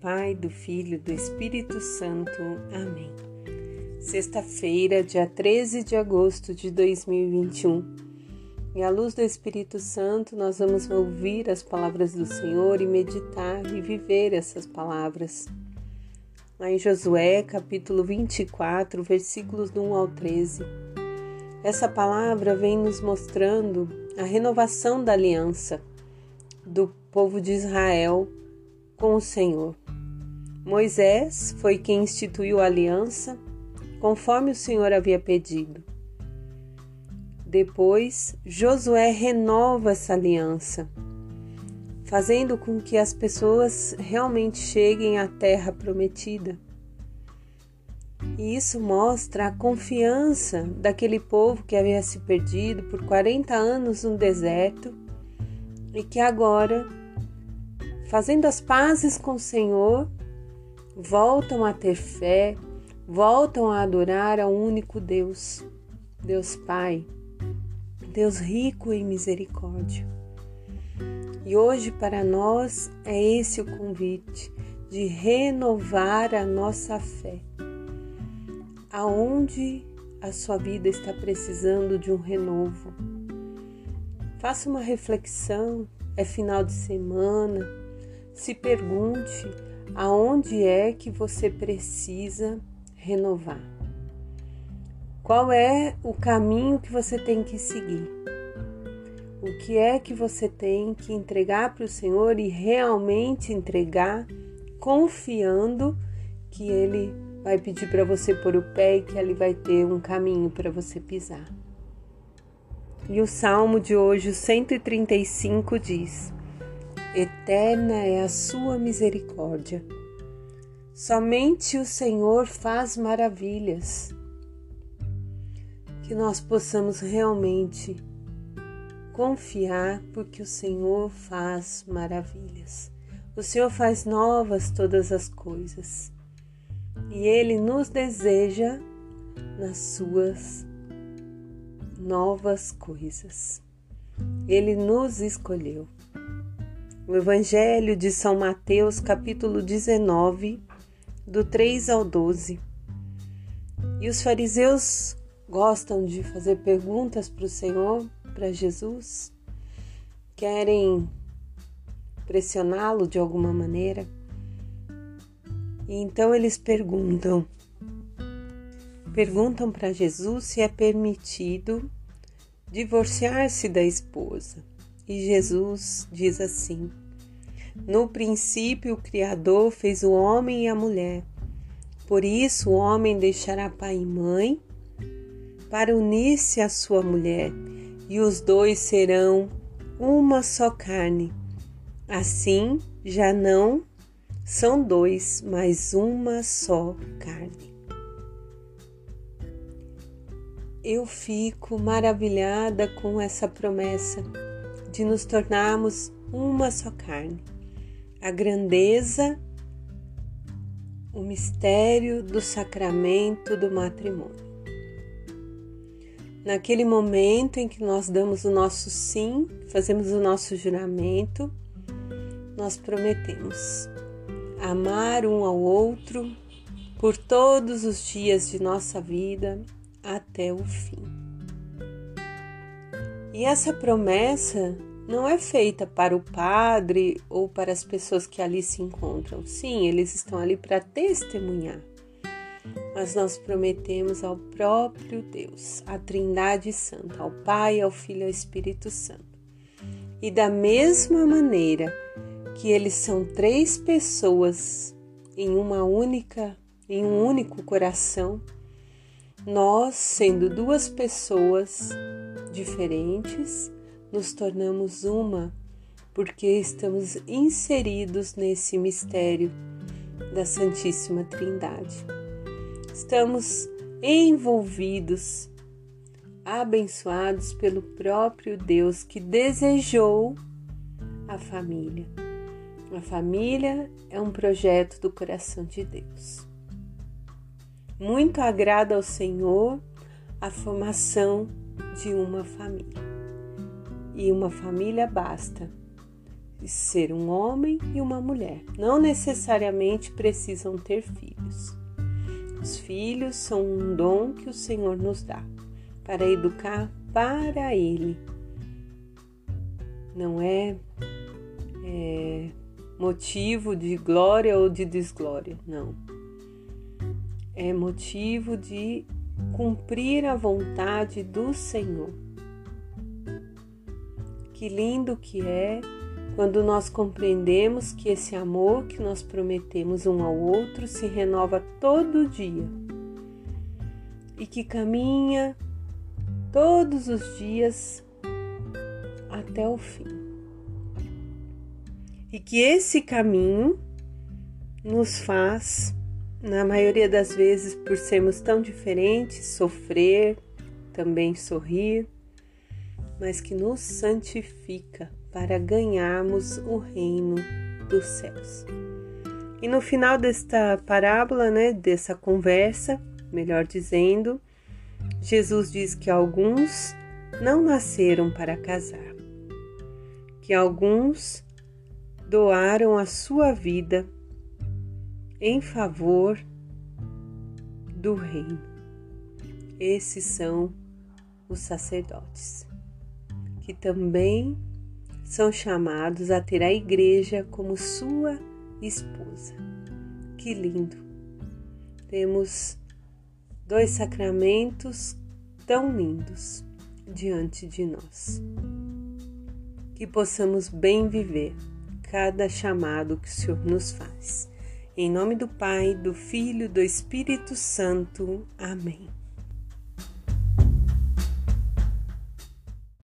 Pai, do Filho e do Espírito Santo. Amém. Sexta-feira, dia 13 de agosto de 2021. E à luz do Espírito Santo, nós vamos ouvir as palavras do Senhor e meditar e viver essas palavras. Lá em Josué, capítulo 24, versículos do 1 ao 13. Essa palavra vem nos mostrando a renovação da aliança do povo de Israel com o Senhor. Moisés foi quem instituiu a aliança, conforme o Senhor havia pedido. Depois, Josué renova essa aliança, fazendo com que as pessoas realmente cheguem à terra prometida. E isso mostra a confiança daquele povo que havia se perdido por 40 anos no deserto e que agora fazendo as pazes com o Senhor, voltam a ter fé, voltam a adorar ao único Deus, Deus Pai, Deus rico em misericórdia. E hoje para nós é esse o convite de renovar a nossa fé. Aonde a sua vida está precisando de um renovo? Faça uma reflexão, é final de semana, se pergunte aonde é que você precisa renovar. Qual é o caminho que você tem que seguir? O que é que você tem que entregar para o Senhor e realmente entregar, confiando que Ele vai pedir para você pôr o pé e que Ele vai ter um caminho para você pisar. E o salmo de hoje, o 135, diz: Eterna é a sua misericórdia. Somente o Senhor faz maravilhas. Que nós possamos realmente confiar, porque o Senhor faz maravilhas. O Senhor faz novas todas as coisas. E Ele nos deseja nas suas novas coisas. Ele nos escolheu. O Evangelho de São Mateus, capítulo 19, do 3 ao 12. E os fariseus gostam de fazer perguntas para o Senhor, para Jesus, querem pressioná-lo de alguma maneira. E então eles perguntam, perguntam para Jesus se é permitido divorciar-se da esposa. E Jesus diz assim: No princípio, o Criador fez o homem e a mulher. Por isso, o homem deixará pai e mãe para unir-se à sua mulher, e os dois serão uma só carne. Assim, já não são dois, mas uma só carne. Eu fico maravilhada com essa promessa de nos tornarmos uma só carne. A grandeza, o mistério do sacramento do matrimônio. Naquele momento em que nós damos o nosso sim, fazemos o nosso juramento, nós prometemos amar um ao outro por todos os dias de nossa vida até o fim. E essa promessa não é feita para o padre ou para as pessoas que ali se encontram. Sim, eles estão ali para testemunhar. Mas nós prometemos ao próprio Deus, à Trindade Santa, ao Pai, ao Filho e ao Espírito Santo. E da mesma maneira que eles são três pessoas em uma única, em um único coração, nós, sendo duas pessoas diferentes, nos tornamos uma porque estamos inseridos nesse mistério da Santíssima Trindade. Estamos envolvidos, abençoados pelo próprio Deus que desejou a família. A família é um projeto do coração de Deus. Muito agrada ao Senhor a formação de uma família e uma família basta ser um homem e uma mulher. Não necessariamente precisam ter filhos. Os filhos são um dom que o Senhor nos dá para educar para Ele. Não é, é motivo de glória ou de desglória, não. É motivo de cumprir a vontade do Senhor. Que lindo que é quando nós compreendemos que esse amor que nós prometemos um ao outro se renova todo dia e que caminha todos os dias até o fim. E que esse caminho nos faz, na maioria das vezes, por sermos tão diferentes, sofrer, também sorrir, mas que nos santifica para ganharmos o reino dos céus. E no final desta parábola, né, dessa conversa, melhor dizendo, Jesus diz que alguns não nasceram para casar, que alguns doaram a sua vida em favor do reino. Esses são os sacerdotes, que também são chamados a ter a igreja como sua esposa. Que lindo! Temos dois sacramentos tão lindos diante de nós. Que possamos bem viver cada chamado que o Senhor nos faz. Em nome do Pai, do Filho, do Espírito Santo. Amém.